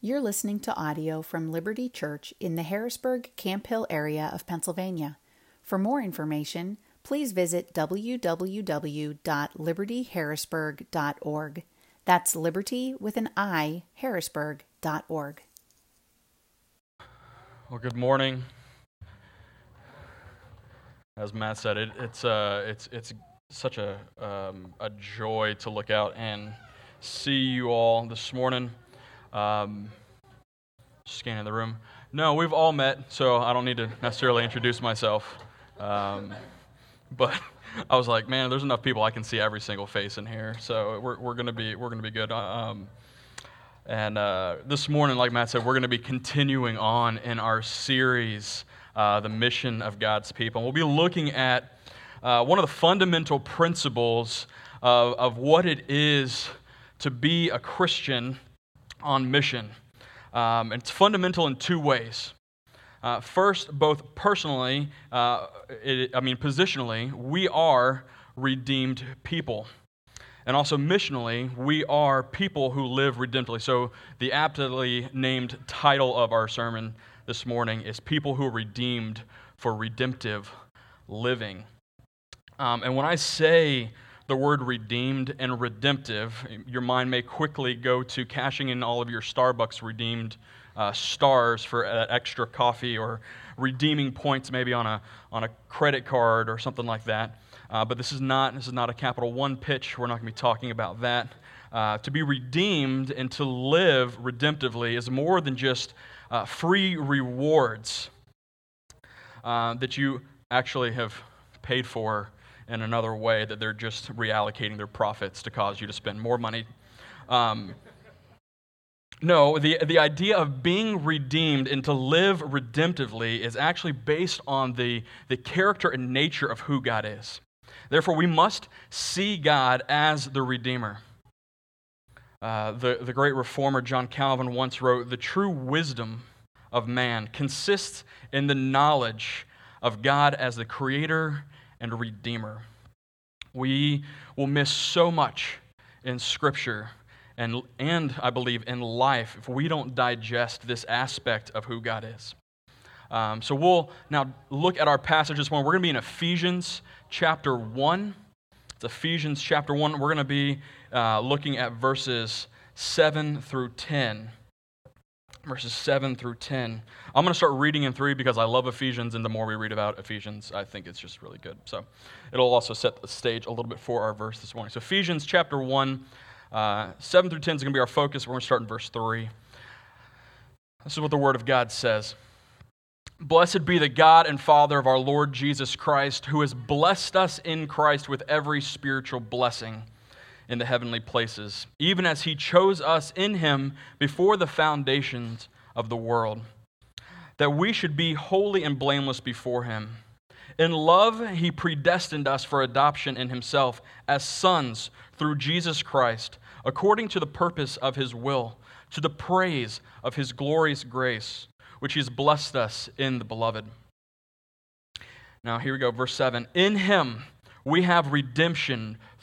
You're listening to audio from Liberty Church in the Harrisburg Camp Hill area of Pennsylvania. For more information, please visit www.libertyharrisburg.org. That's liberty with an I, harrisburg.org. Well, good morning. As Matt said, it, it's, uh, it's, it's such a, um, a joy to look out and see you all this morning. Um, scanning the room. No, we've all met, so I don't need to necessarily introduce myself. Um, but I was like, man, there's enough people I can see every single face in here, so we're, we're gonna be we're gonna be good. Um, and uh, this morning, like Matt said, we're gonna be continuing on in our series, uh, the mission of God's people. And We'll be looking at uh, one of the fundamental principles of, of what it is to be a Christian on mission. Um, and it's fundamental in two ways. Uh, first, both personally, uh, it, I mean, positionally, we are redeemed people. And also missionally, we are people who live redemptively. So, the aptly named title of our sermon this morning is People Who Are Redeemed for Redemptive Living. Um, and when I say the word redeemed and redemptive, your mind may quickly go to cashing in all of your Starbucks redeemed uh, stars for that extra coffee or redeeming points maybe on a, on a credit card or something like that. Uh, but this is not this is not a Capital One pitch. We're not going to be talking about that. Uh, to be redeemed and to live redemptively is more than just uh, free rewards uh, that you actually have paid for in another way that they're just reallocating their profits to cause you to spend more money. Um, no, the, the idea of being redeemed and to live redemptively is actually based on the, the character and nature of who God is. Therefore, we must see God as the Redeemer. Uh, the, the great reformer John Calvin once wrote The true wisdom of man consists in the knowledge of God as the Creator and Redeemer. We will miss so much in Scripture and, and I believe in life if we don't digest this aspect of who God is. Um, so we'll now look at our passage this morning. We're going to be in Ephesians chapter 1. It's Ephesians chapter 1. We're going to be uh, looking at verses 7 through 10 verses 7 through 10. I'm going to start reading in 3 because I love Ephesians, and the more we read about Ephesians, I think it's just really good. So it'll also set the stage a little bit for our verse this morning. So, Ephesians chapter 1, uh, 7 through 10 is going to be our focus. We're going to start in verse 3. This is what the Word of God says. Blessed be the God and Father of our Lord Jesus Christ, who has blessed us in Christ with every spiritual blessing in the heavenly places, even as he chose us in him before the foundations of the world, that we should be holy and blameless before him. In love, he predestined us for adoption in himself as sons through Jesus Christ, according to the purpose of his will, to the praise of his glorious grace, which he has blessed us in the beloved. Now, here we go, verse 7. In him we have redemption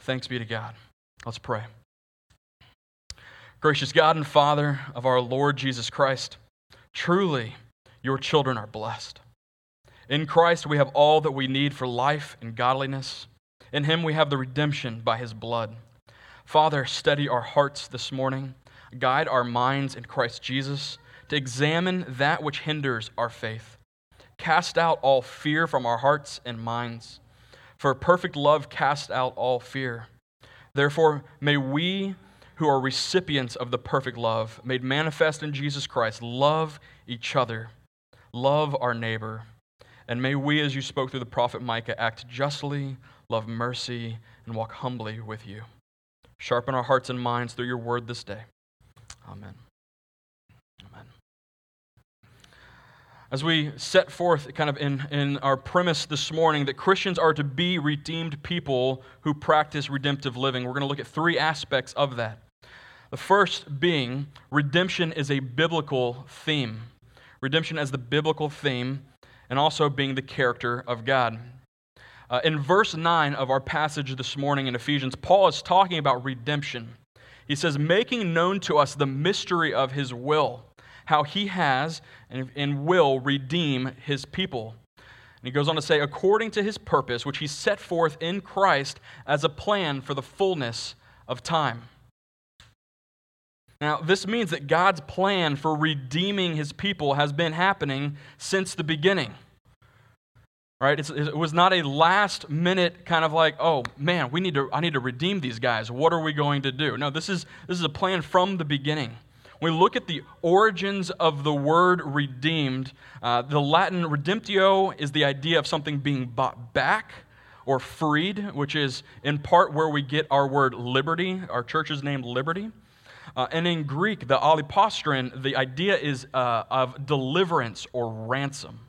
Thanks be to God. Let's pray. Gracious God and Father of our Lord Jesus Christ, truly your children are blessed. In Christ we have all that we need for life and godliness. In him we have the redemption by his blood. Father, steady our hearts this morning. Guide our minds in Christ Jesus to examine that which hinders our faith. Cast out all fear from our hearts and minds for perfect love casts out all fear. Therefore, may we who are recipients of the perfect love made manifest in Jesus Christ love each other, love our neighbor, and may we, as you spoke through the prophet Micah, act justly, love mercy, and walk humbly with you. Sharpen our hearts and minds through your word this day. Amen. As we set forth kind of in, in our premise this morning that Christians are to be redeemed people who practice redemptive living, we're going to look at three aspects of that. The first being redemption is a biblical theme. Redemption as the biblical theme, and also being the character of God. Uh, in verse 9 of our passage this morning in Ephesians, Paul is talking about redemption. He says, making known to us the mystery of his will how he has and, and will redeem his people. And he goes on to say, according to his purpose, which he set forth in Christ as a plan for the fullness of time. Now, this means that God's plan for redeeming his people has been happening since the beginning. Right? It's, it was not a last minute kind of like, oh man, we need to, I need to redeem these guys. What are we going to do? No, this is, this is a plan from the beginning. When we look at the origins of the word redeemed, uh, the Latin redemptio is the idea of something being bought back or freed, which is in part where we get our word liberty. Our church is named Liberty. Uh, and in Greek, the alipostron, the idea is uh, of deliverance or ransom.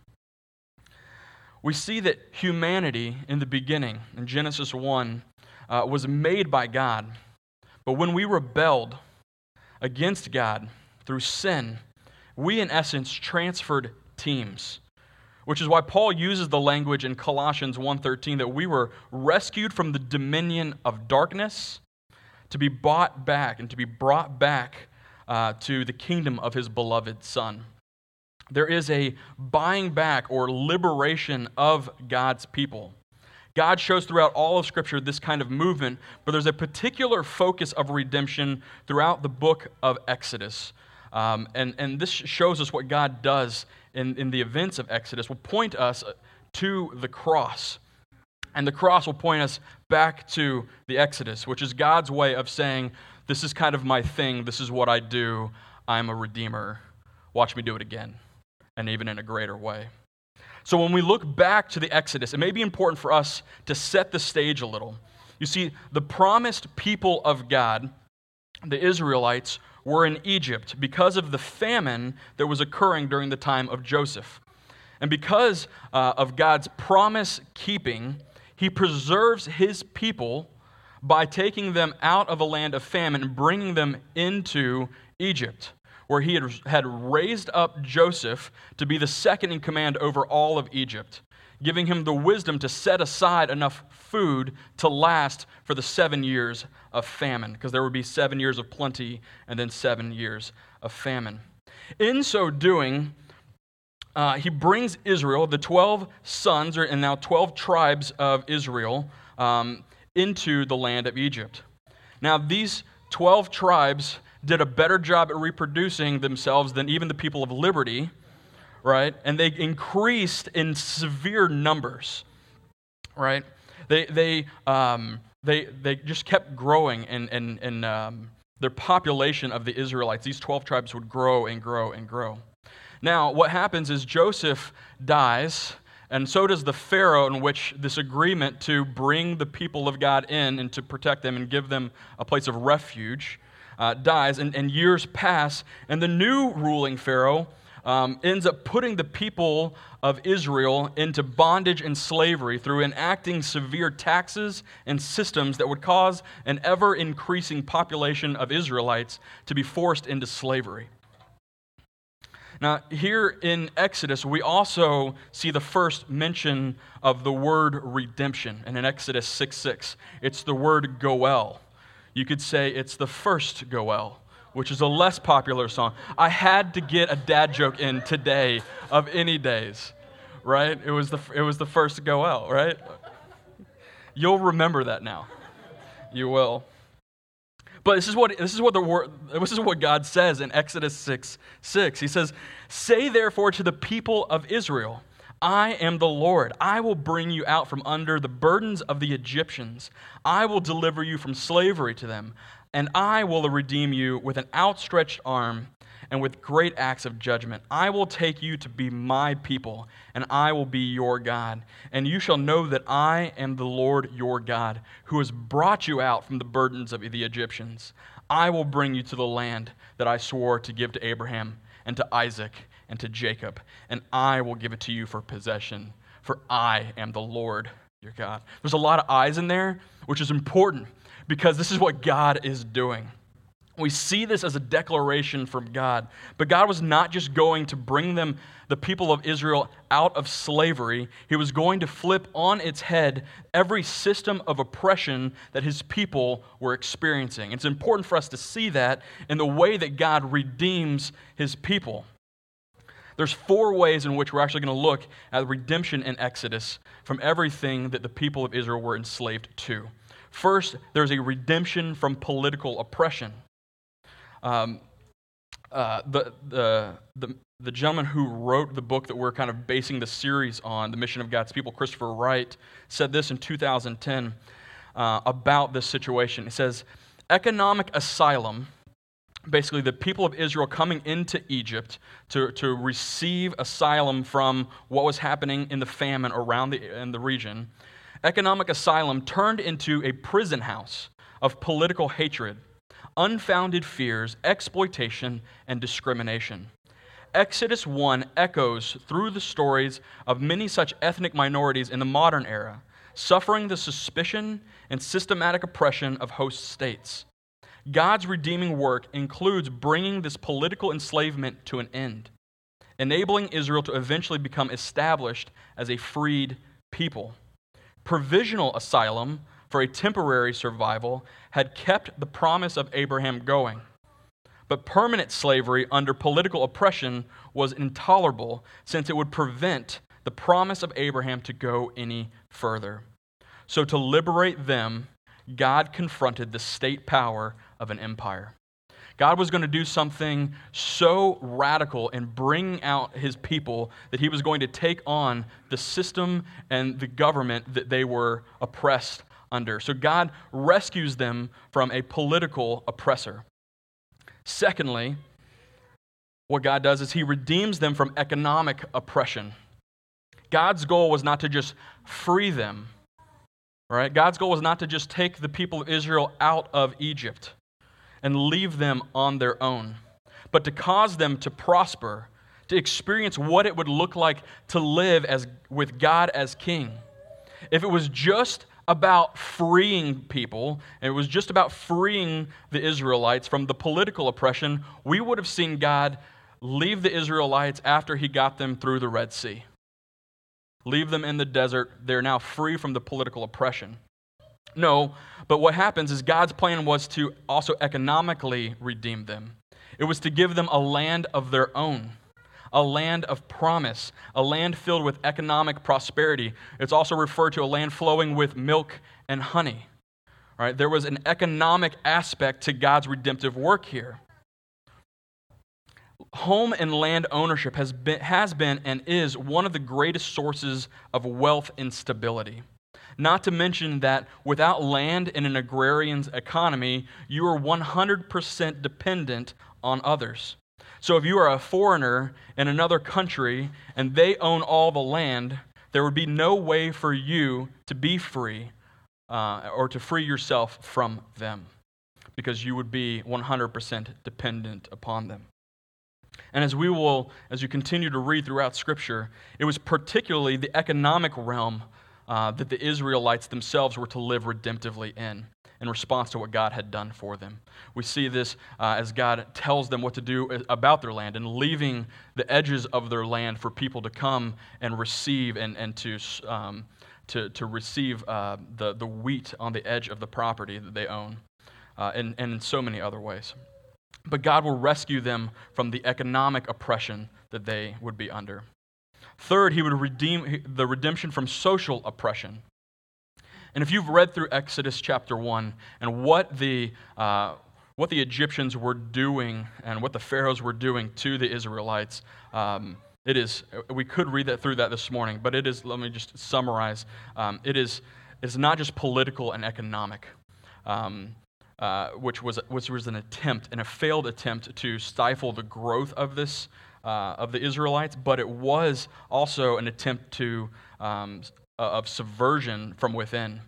We see that humanity in the beginning, in Genesis 1, uh, was made by God. But when we rebelled, against God through sin, we in essence transferred teams. Which is why Paul uses the language in Colossians 1:13 that we were rescued from the dominion of darkness to be bought back and to be brought back uh, to the kingdom of his beloved Son. There is a buying back or liberation of God's people. God shows throughout all of Scripture this kind of movement, but there's a particular focus of redemption throughout the book of Exodus. Um, and, and this shows us what God does in, in the events of Exodus, will point us to the cross. And the cross will point us back to the Exodus, which is God's way of saying, This is kind of my thing. This is what I do. I'm a redeemer. Watch me do it again, and even in a greater way. So when we look back to the Exodus, it may be important for us to set the stage a little. You see, the promised people of God, the Israelites, were in Egypt because of the famine that was occurring during the time of Joseph. And because uh, of God's promise keeping, he preserves his people by taking them out of a land of famine and bringing them into Egypt where he had, had raised up Joseph to be the second in command over all of Egypt, giving him the wisdom to set aside enough food to last for the seven years of famine, because there would be seven years of plenty and then seven years of famine. In so doing, uh, he brings Israel, the 12 sons, and now 12 tribes of Israel, um, into the land of Egypt. Now, these 12 tribes did a better job at reproducing themselves than even the people of liberty, right? And they increased in severe numbers, right? They, they, um, they, they just kept growing, and, and, and um, their population of the Israelites, these 12 tribes, would grow and grow and grow. Now, what happens is Joseph dies, and so does the Pharaoh, in which this agreement to bring the people of God in and to protect them and give them a place of refuge uh, dies, and, and, years pass, and the new ruling Pharaoh um, ends up putting the people of Israel into bondage and slavery through enacting severe taxes and systems that would cause an ever increasing population of Israelites to be forced into slavery. Now, here in Exodus, we also see the first mention of the word redemption. And in Exodus 6 6, it's the word goel. You could say it's the first Goel, which is a less popular song. I had to get a dad joke in today of any days, right? It was the, it was the first Goel, right? You'll remember that now. You will. But this is what this is what the this is what God says in Exodus 6 6. He says, Say therefore to the people of Israel, I am the Lord. I will bring you out from under the burdens of the Egyptians. I will deliver you from slavery to them, and I will redeem you with an outstretched arm and with great acts of judgment. I will take you to be my people, and I will be your God. And you shall know that I am the Lord your God, who has brought you out from the burdens of the Egyptians. I will bring you to the land that I swore to give to Abraham and to Isaac and to Jacob, and I will give it to you for possession, for I am the Lord your God. There's a lot of eyes in there, which is important because this is what God is doing. We see this as a declaration from God. But God was not just going to bring them, the people of Israel, out of slavery. He was going to flip on its head every system of oppression that his people were experiencing. It's important for us to see that in the way that God redeems his people. There's four ways in which we're actually going to look at redemption in Exodus from everything that the people of Israel were enslaved to. First, there's a redemption from political oppression. Um, uh, the, the, the, the gentleman who wrote the book that we're kind of basing the series on, The Mission of God's People, Christopher Wright, said this in 2010 uh, about this situation. He says, Economic asylum, basically the people of Israel coming into Egypt to, to receive asylum from what was happening in the famine around the, in the region, economic asylum turned into a prison house of political hatred unfounded fears, exploitation, and discrimination. Exodus 1 echoes through the stories of many such ethnic minorities in the modern era, suffering the suspicion and systematic oppression of host states. God's redeeming work includes bringing this political enslavement to an end, enabling Israel to eventually become established as a freed people. Provisional asylum for a temporary survival had kept the promise of Abraham going. But permanent slavery under political oppression was intolerable since it would prevent the promise of Abraham to go any further. So, to liberate them, God confronted the state power of an empire. God was going to do something so radical in bringing out his people that he was going to take on the system and the government that they were oppressed under. So God rescues them from a political oppressor. Secondly, what God does is He redeems them from economic oppression. God's goal was not to just free them, right? God's goal was not to just take the people of Israel out of Egypt and leave them on their own, but to cause them to prosper, to experience what it would look like to live as, with God as king. If it was just about freeing people, and it was just about freeing the Israelites from the political oppression, we would have seen God leave the Israelites after he got them through the Red Sea. Leave them in the desert. They're now free from the political oppression. No, but what happens is God's plan was to also economically redeem them. It was to give them a land of their own a land of promise, a land filled with economic prosperity. It's also referred to a land flowing with milk and honey. Right? There was an economic aspect to God's redemptive work here. Home and land ownership has been, has been and is one of the greatest sources of wealth instability. Not to mention that without land in an agrarian's economy, you are 100% dependent on others. So if you are a foreigner in another country and they own all the land, there would be no way for you to be free uh, or to free yourself from them because you would be 100% dependent upon them. And as we will, as you continue to read throughout Scripture, it was particularly the economic realm uh, that the Israelites themselves were to live redemptively in in response to what God had done for them. We see this uh, as God tells them what to do about their land and leaving the edges of their land for people to come and receive and, and to, um, to, to receive uh, the, the wheat on the edge of the property that they own, uh, and, and in so many other ways. But God will rescue them from the economic oppression that they would be under. Third, he would redeem the redemption from social oppression. And if you've read through Exodus chapter 1 and what the, uh, what the Egyptians were doing and what the pharaohs were doing to the Israelites, um, it is, we could read that through that this morning, but it is, let me just summarize, um, it is, it's not just political and economic. Um, uh, which, was, which was an attempt and a failed attempt to stifle the growth of this uh, of the Israelites, but it was also an attempt to um, uh, of subversion from within.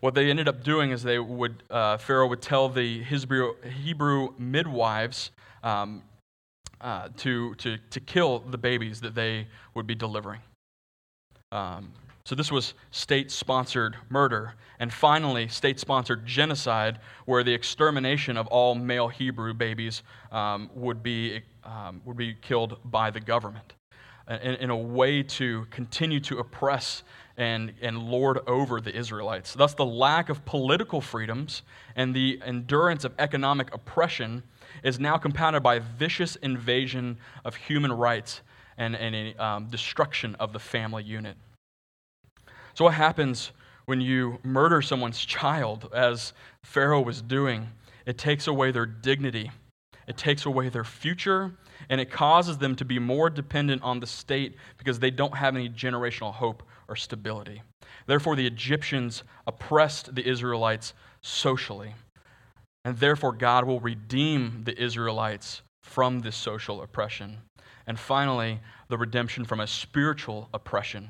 what they ended up doing is they would, uh, Pharaoh would tell the Hebrew, Hebrew midwives um, uh, to, to, to kill the babies that they would be delivering. Um, so this was state sponsored murder. And finally, state sponsored genocide, where the extermination of all male Hebrew babies um, would, be, um, would be killed by the government in, in a way to continue to oppress and, and lord over the Israelites. Thus, the lack of political freedoms and the endurance of economic oppression is now compounded by vicious invasion of human rights and, and a um, destruction of the family unit. So, what happens when you murder someone's child, as Pharaoh was doing? It takes away their dignity, it takes away their future, and it causes them to be more dependent on the state because they don't have any generational hope or stability. Therefore, the Egyptians oppressed the Israelites socially. And therefore, God will redeem the Israelites from this social oppression. And finally, the redemption from a spiritual oppression.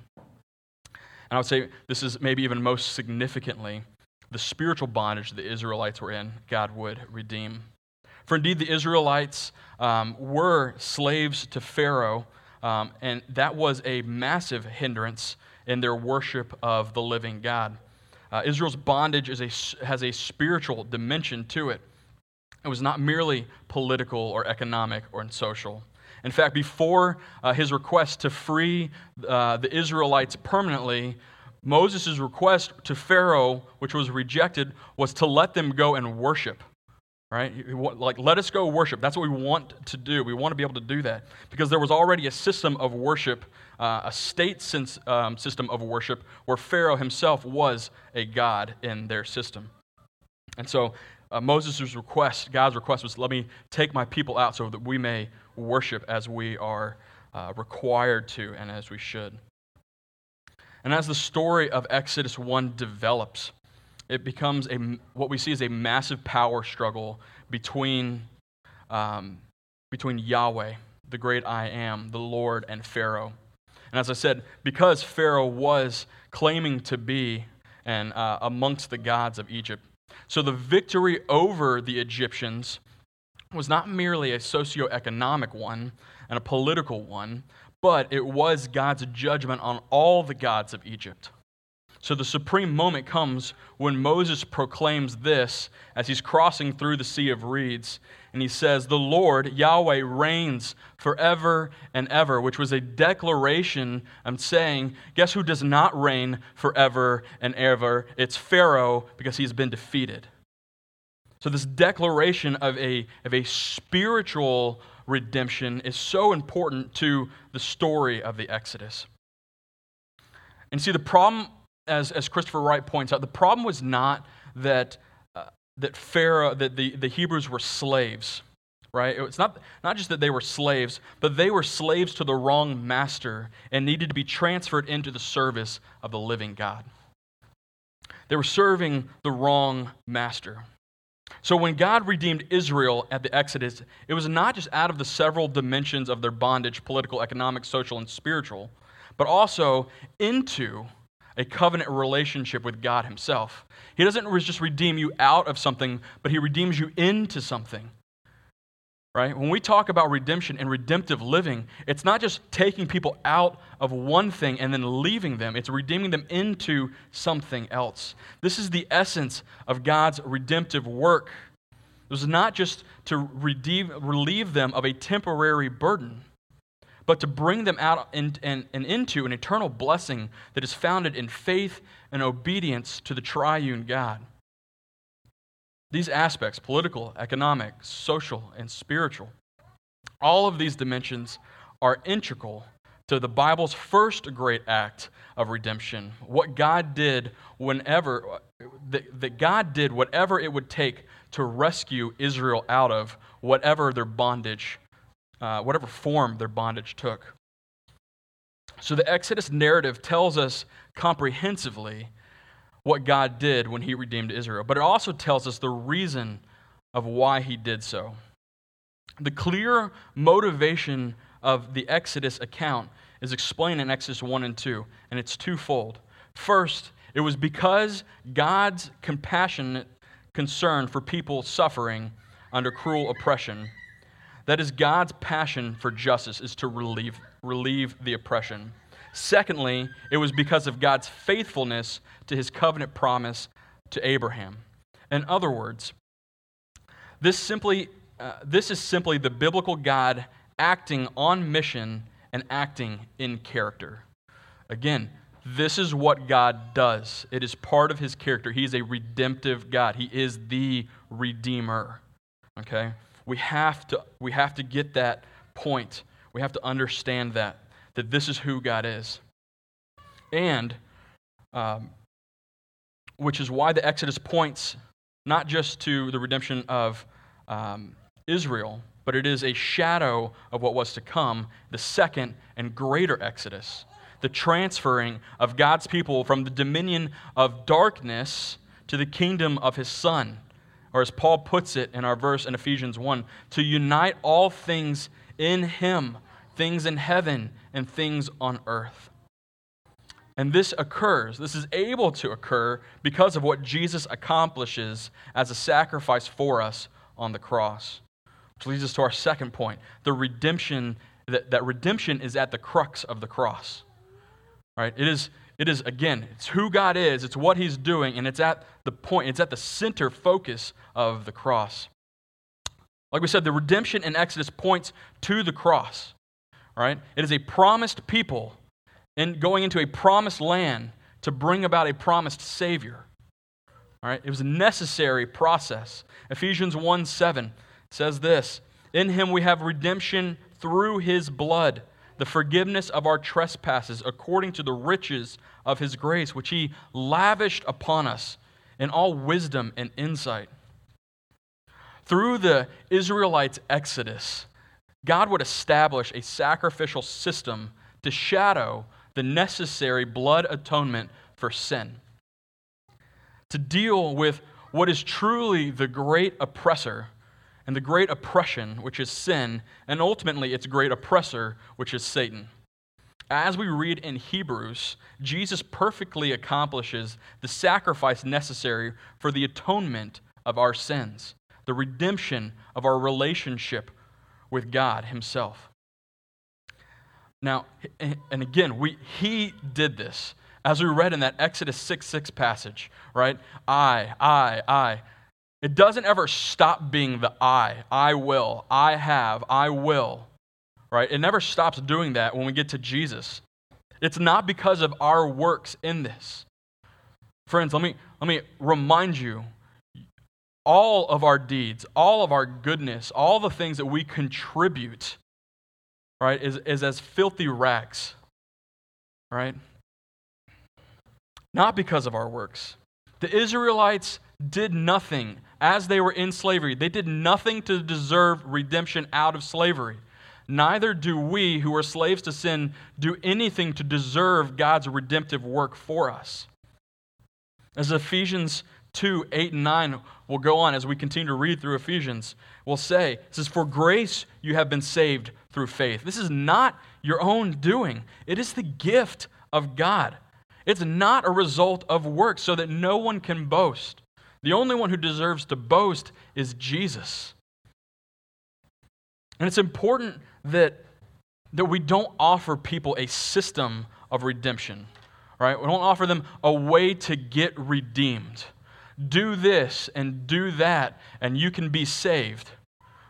And I would say this is maybe even most significantly the spiritual bondage the Israelites were in, God would redeem. For indeed, the Israelites um, were slaves to Pharaoh, um, and that was a massive hindrance in their worship of the living God. Uh, Israel's bondage is a, has a spiritual dimension to it. It was not merely political or economic or social. In fact, before uh, his request to free uh, the Israelites permanently, Moses' request to Pharaoh, which was rejected, was to let them go and worship right? Like, let us go worship. That's what we want to do. We want to be able to do that because there was already a system of worship, uh, a state um, system of worship where Pharaoh himself was a god in their system. And so uh, Moses' request, God's request was, let me take my people out so that we may worship as we are uh, required to and as we should. And as the story of Exodus 1 develops, it becomes a, what we see is a massive power struggle between, um, between Yahweh, the great I am, the Lord, and Pharaoh. And as I said, because Pharaoh was claiming to be and uh, amongst the gods of Egypt, so the victory over the Egyptians was not merely a socio-economic one and a political one, but it was God's judgment on all the gods of Egypt. So the supreme moment comes when Moses proclaims this as he's crossing through the Sea of Reeds. And he says, The Lord, Yahweh, reigns forever and ever, which was a declaration I'm saying, Guess who does not reign forever and ever? It's Pharaoh because he's been defeated. So, this declaration of a, of a spiritual redemption is so important to the story of the Exodus. And see, the problem as, as Christopher Wright points out, the problem was not that, uh, that Pharaoh, that the, the Hebrews were slaves, right? It's not, not just that they were slaves, but they were slaves to the wrong master and needed to be transferred into the service of the living God. They were serving the wrong master. So when God redeemed Israel at the Exodus, it was not just out of the several dimensions of their bondage political, economic, social, and spiritual, but also into a covenant relationship with God Himself. He doesn't just redeem you out of something, but He redeems you into something. Right? When we talk about redemption and redemptive living, it's not just taking people out of one thing and then leaving them, it's redeeming them into something else. This is the essence of God's redemptive work. It was not just to redeem, relieve them of a temporary burden but to bring them out and, and, and into an eternal blessing that is founded in faith and obedience to the triune God. These aspects political, economic, social, and spiritual all of these dimensions are integral to the Bible's first great act of redemption. What God did whenever, that, that God did whatever it would take to rescue Israel out of whatever their bondage uh, whatever form their bondage took. So the Exodus narrative tells us comprehensively what God did when he redeemed Israel, but it also tells us the reason of why he did so. The clear motivation of the Exodus account is explained in Exodus 1 and 2, and it's twofold. First, It was because God's compassionate concern for people suffering under cruel oppression. That is God's passion for justice is to relieve, relieve the oppression. Secondly, it was because of God's faithfulness to his covenant promise to Abraham. In other words, this simply uh, this is simply the biblical God acting on mission and acting in character. Again, this is what God does. It is part of his character. He is a redemptive God. He is the redeemer. Okay? We have to we have to get that point. We have to understand that that this is who God is. And um, which is why the Exodus points not just to the redemption of um, Israel, but it is a shadow of what was to come, the second and greater Exodus, the transferring of God's people from the dominion of darkness to the kingdom of his Son. Or as Paul puts it in our verse in Ephesians 1, to unite all things in him, things in heaven and things on earth. And this occurs, this is able to occur because of what Jesus accomplishes as a sacrifice for us on the cross. Which leads us to our second point the redemption, that, that redemption is at the crux of the cross. Right? It is, it is, again, it's who God is, it's what He's doing, and it's at the point, it's at the center focus of the cross. Like we said, the redemption in Exodus points to the cross. Right? It is a promised people in going into a promised land to bring about a promised Savior. All right? It was a necessary process. Ephesians 1 7 says this In him we have redemption through his blood, the forgiveness of our trespasses, according to the riches of his grace, which he lavished upon us in all wisdom and insight. Through the Israelites' exodus, God would establish a sacrificial system to shadow the necessary blood atonement for sin. To deal with what is truly the great oppressor and the great oppression, which is sin, and ultimately its great oppressor, which is Satan. As we read in Hebrews, Jesus perfectly accomplishes the sacrifice necessary for the atonement of our sins, the redemption of our relationship with God Himself. Now, and again, we, He did this. As we read in that Exodus 6 6 passage, right? I, I, I. It doesn't ever stop being the I. I will. I have. I will. Right? It never stops doing that when we get to Jesus. It's not because of our works in this. Friends, let me, let me remind you all of our deeds, all of our goodness, all the things that we contribute, right, is, is as filthy rags. Right? Not because of our works. The Israelites did nothing as they were in slavery. They did nothing to deserve redemption out of slavery. Neither do we, who are slaves to sin, do anything to deserve God's redemptive work for us. As Ephesians 2 8 and 9 will go on as we continue to read through Ephesians, will say, it says, For grace you have been saved through faith. This is not your own doing, it is the gift of God. It's not a result of works, so that no one can boast. The only one who deserves to boast is Jesus. And it's important that, that we don't offer people a system of redemption, right? We don't offer them a way to get redeemed. Do this and do that, and you can be saved,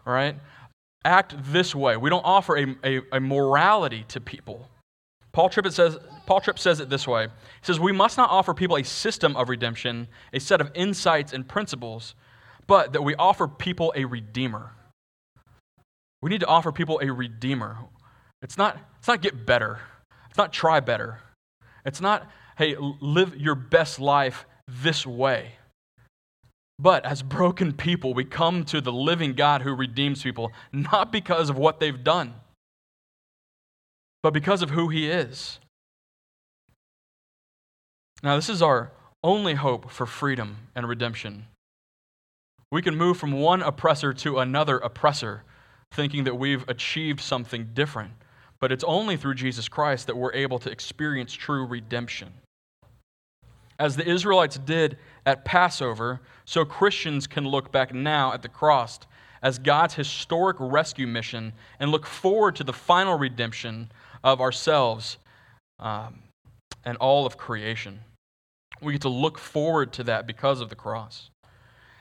right? Act this way. We don't offer a, a, a morality to people. Paul Tripp says, Paul Tripp says it this way He says, We must not offer people a system of redemption, a set of insights and principles, but that we offer people a redeemer. We need to offer people a redeemer. It's not, it's not get better, it's not try better. It's not, hey, live your best life this way. But as broken people, we come to the living God who redeems people, not because of what they've done but because of who he is. Now, this is our only hope for freedom and redemption. We can move from one oppressor to another oppressor, thinking that we've achieved something different. But it's only through Jesus Christ that we're able to experience true redemption. As the Israelites did at Passover, so Christians can look back now at the cross as God's historic rescue mission and look forward to the final redemption of ourselves um, and all of creation. We get to look forward to that because of the cross.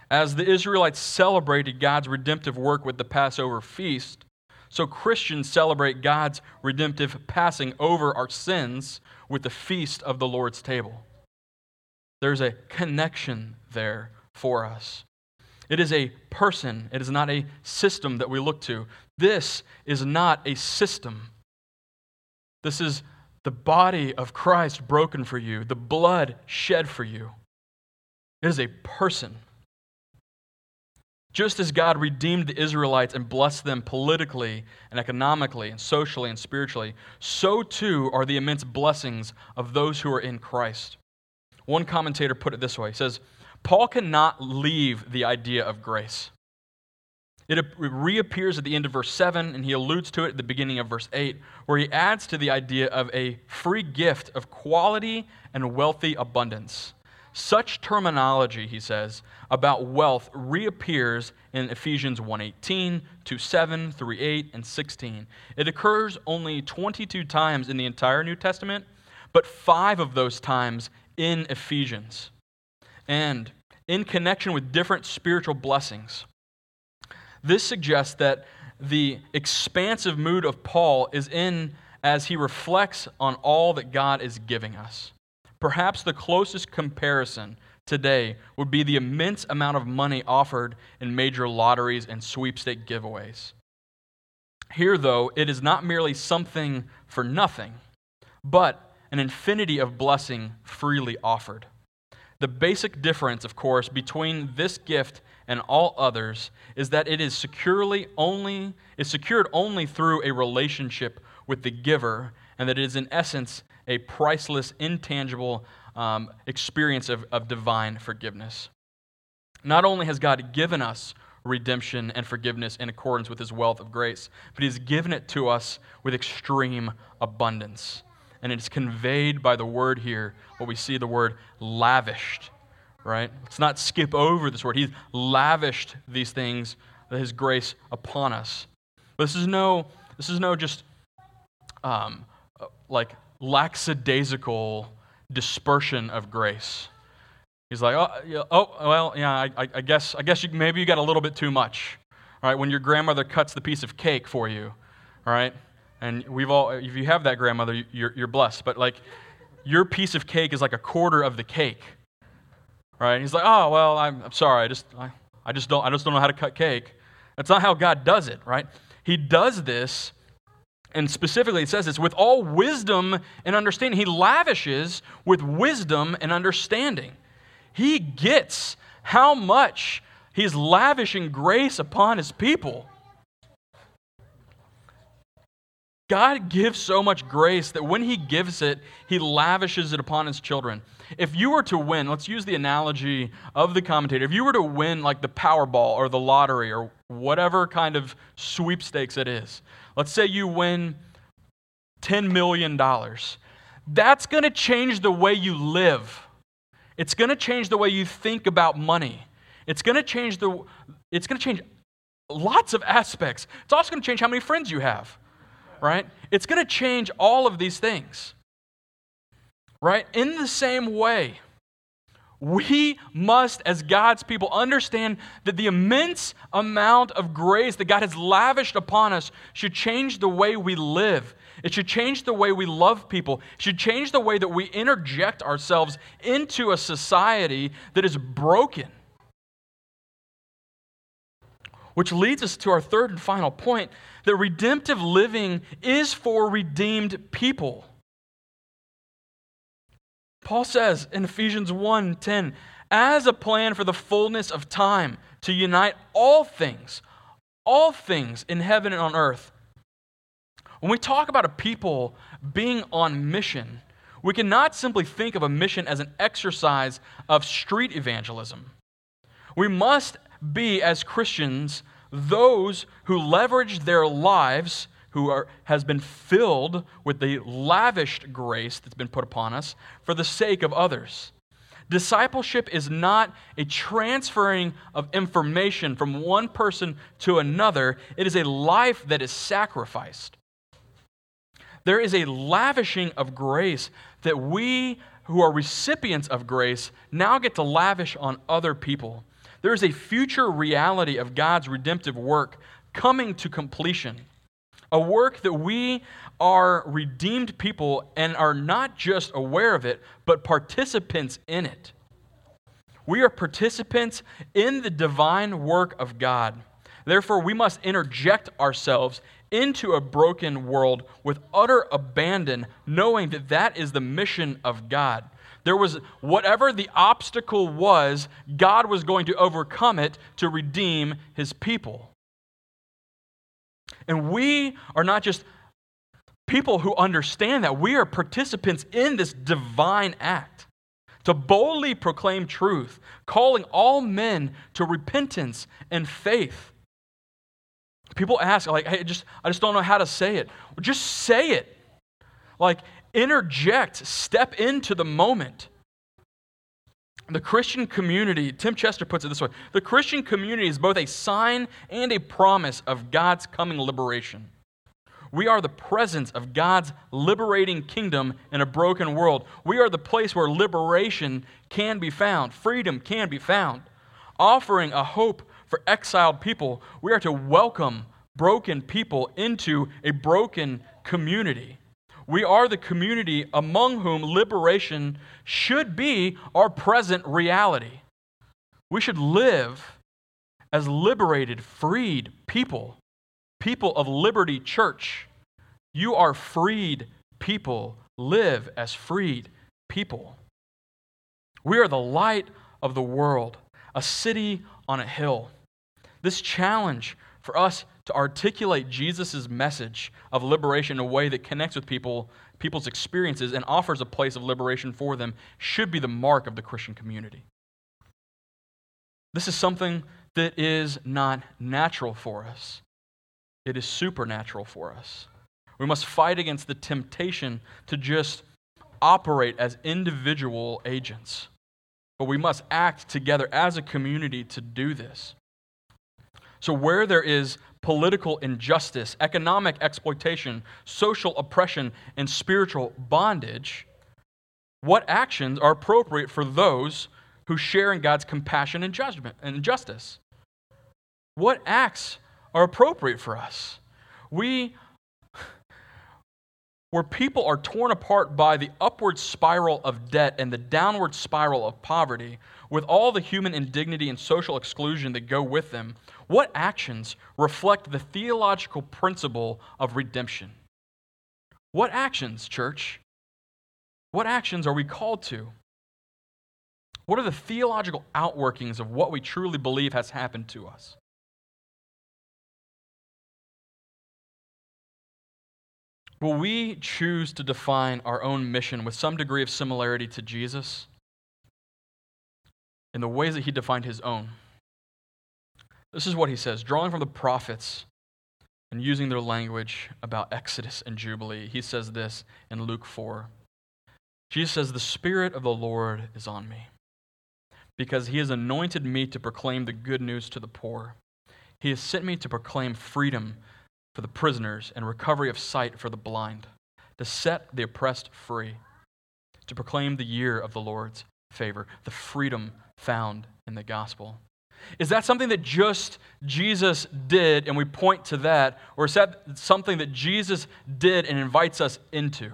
As the Israelites celebrated God's redemptive work with the Passover feast, so Christians celebrate God's redemptive passing over our sins with the feast of the Lord's table. There's a connection there for us. It is a person, it is not a system that we look to. This is not a system. This is the body of Christ broken for you, the blood shed for you. It is a person. Just as God redeemed the Israelites and blessed them politically and economically and socially and spiritually, so too are the immense blessings of those who are in Christ. One commentator put it this way He says, Paul cannot leave the idea of grace. It reappears at the end of verse 7, and he alludes to it at the beginning of verse 8, where he adds to the idea of a free gift of quality and wealthy abundance. Such terminology, he says, about wealth reappears in Ephesians 1:18, 2:7, 3:8, and 16. It occurs only 22 times in the entire New Testament, but 5 of those times in Ephesians. And in connection with different spiritual blessings. This suggests that the expansive mood of Paul is in as he reflects on all that God is giving us. Perhaps the closest comparison today would be the immense amount of money offered in major lotteries and sweepstake giveaways. Here, though, it is not merely something for nothing, but an infinity of blessing freely offered. The basic difference, of course, between this gift and all others is that it is securely only is secured only through a relationship with the giver, and that it is in essence a priceless, intangible um, experience of, of divine forgiveness. Not only has God given us redemption and forgiveness in accordance with his wealth of grace, but he's given it to us with extreme abundance. And it's conveyed by the word here, what we see the word lavished, right? Let's not skip over this word. He's lavished these things, his grace upon us. But This is no, this is no just um, like lackadaisical dispersion of grace. He's like, oh, yeah, oh well, yeah, I, I, guess, I guess you, maybe you got a little bit too much, right? When your grandmother cuts the piece of cake for you, all right? And we've all, if you have that grandmother, you're, you're blessed. But like, your piece of cake is like a quarter of the cake, right? He's like, oh well, I'm, I'm sorry, I just, I, I just don't, I just don't know how to cut cake. That's not how God does it, right? He does this and specifically it says this with all wisdom and understanding. He lavishes with wisdom and understanding. He gets how much he's lavishing grace upon his people. God gives so much grace that when He gives it, He lavishes it upon His children. If you were to win, let's use the analogy of the commentator, if you were to win like the Powerball or the lottery or whatever kind of sweepstakes it is, Let's say you win $10 million. That's going to change the way you live. It's going to change the way you think about money. It's going to change the it's going to change lots of aspects. It's also going to change how many friends you have. Right? It's going to change all of these things. Right? In the same way, we must, as God's people, understand that the immense amount of grace that God has lavished upon us should change the way we live. It should change the way we love people. It should change the way that we interject ourselves into a society that is broken. Which leads us to our third and final point that redemptive living is for redeemed people. Paul says in Ephesians 1:10, as a plan for the fullness of time to unite all things, all things in heaven and on earth. When we talk about a people being on mission, we cannot simply think of a mission as an exercise of street evangelism. We must be, as Christians, those who leverage their lives who are, has been filled with the lavished grace that's been put upon us for the sake of others. Discipleship is not a transferring of information from one person to another, it is a life that is sacrificed. There is a lavishing of grace that we who are recipients of grace now get to lavish on other people. There is a future reality of God's redemptive work coming to completion. A work that we are redeemed people and are not just aware of it, but participants in it. We are participants in the divine work of God. Therefore, we must interject ourselves into a broken world with utter abandon, knowing that that is the mission of God. There was whatever the obstacle was, God was going to overcome it to redeem his people. And we are not just people who understand that, we are participants in this divine act to boldly proclaim truth, calling all men to repentance and faith. People ask, like, hey, just I just don't know how to say it. Just say it. Like, interject, step into the moment. The Christian community, Tim Chester puts it this way the Christian community is both a sign and a promise of God's coming liberation. We are the presence of God's liberating kingdom in a broken world. We are the place where liberation can be found, freedom can be found. Offering a hope for exiled people, we are to welcome broken people into a broken community. We are the community among whom liberation should be our present reality. We should live as liberated, freed people, people of Liberty Church. You are freed people. Live as freed people. We are the light of the world, a city on a hill. This challenge for us to articulate Jesus' message of liberation in a way that connects with people, people's experiences and offers a place of liberation for them should be the mark of the Christian community. This is something that is not natural for us, it is supernatural for us. We must fight against the temptation to just operate as individual agents. But we must act together as a community to do this. So, where there is political injustice, economic exploitation, social oppression, and spiritual bondage, what actions are appropriate for those who share in God's compassion and judgment and justice? What acts are appropriate for us? We where people are torn apart by the upward spiral of debt and the downward spiral of poverty, with all the human indignity and social exclusion that go with them, what actions reflect the theological principle of redemption? What actions, church? What actions are we called to? What are the theological outworkings of what we truly believe has happened to us? Will we choose to define our own mission with some degree of similarity to Jesus in the ways that he defined his own? This is what he says, drawing from the prophets and using their language about Exodus and Jubilee. He says this in Luke 4. Jesus says, The Spirit of the Lord is on me, because he has anointed me to proclaim the good news to the poor. He has sent me to proclaim freedom for the prisoners and recovery of sight for the blind, to set the oppressed free, to proclaim the year of the Lord's favor, the freedom found in the gospel. Is that something that just Jesus did and we point to that? Or is that something that Jesus did and invites us into?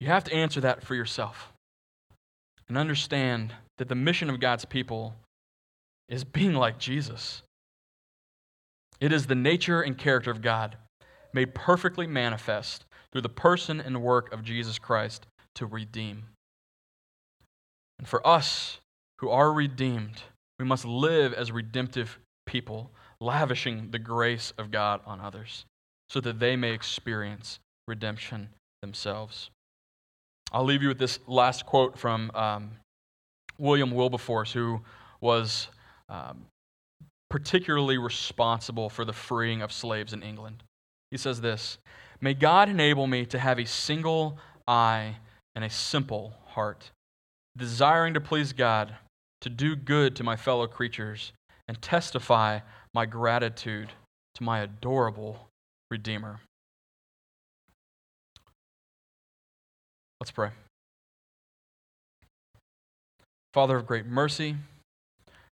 You have to answer that for yourself and understand that the mission of God's people is being like Jesus. It is the nature and character of God made perfectly manifest through the person and work of Jesus Christ to redeem. And for us who are redeemed, we must live as redemptive people, lavishing the grace of God on others so that they may experience redemption themselves. I'll leave you with this last quote from um, William Wilberforce, who was um, particularly responsible for the freeing of slaves in England. He says this May God enable me to have a single eye, and a simple heart, desiring to please God, to do good to my fellow creatures, and testify my gratitude to my adorable Redeemer. Let's pray. Father of great mercy,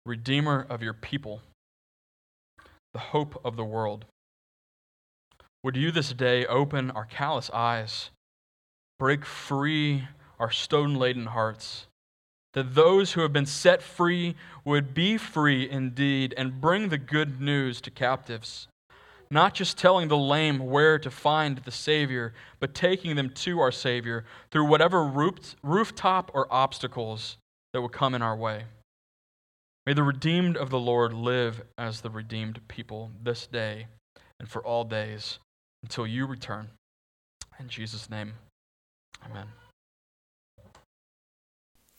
Redeemer of your people, the hope of the world, would you this day open our callous eyes, break free our stone laden hearts, that those who have been set free would be free indeed and bring the good news to captives? not just telling the lame where to find the Savior, but taking them to our Savior through whatever rooftop or obstacles that would come in our way. May the redeemed of the Lord live as the redeemed people this day and for all days until you return. In Jesus' name, amen.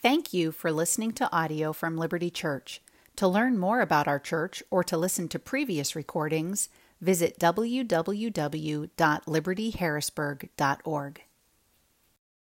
Thank you for listening to audio from Liberty Church. To learn more about our church or to listen to previous recordings, visit www.libertyharrisburg.org.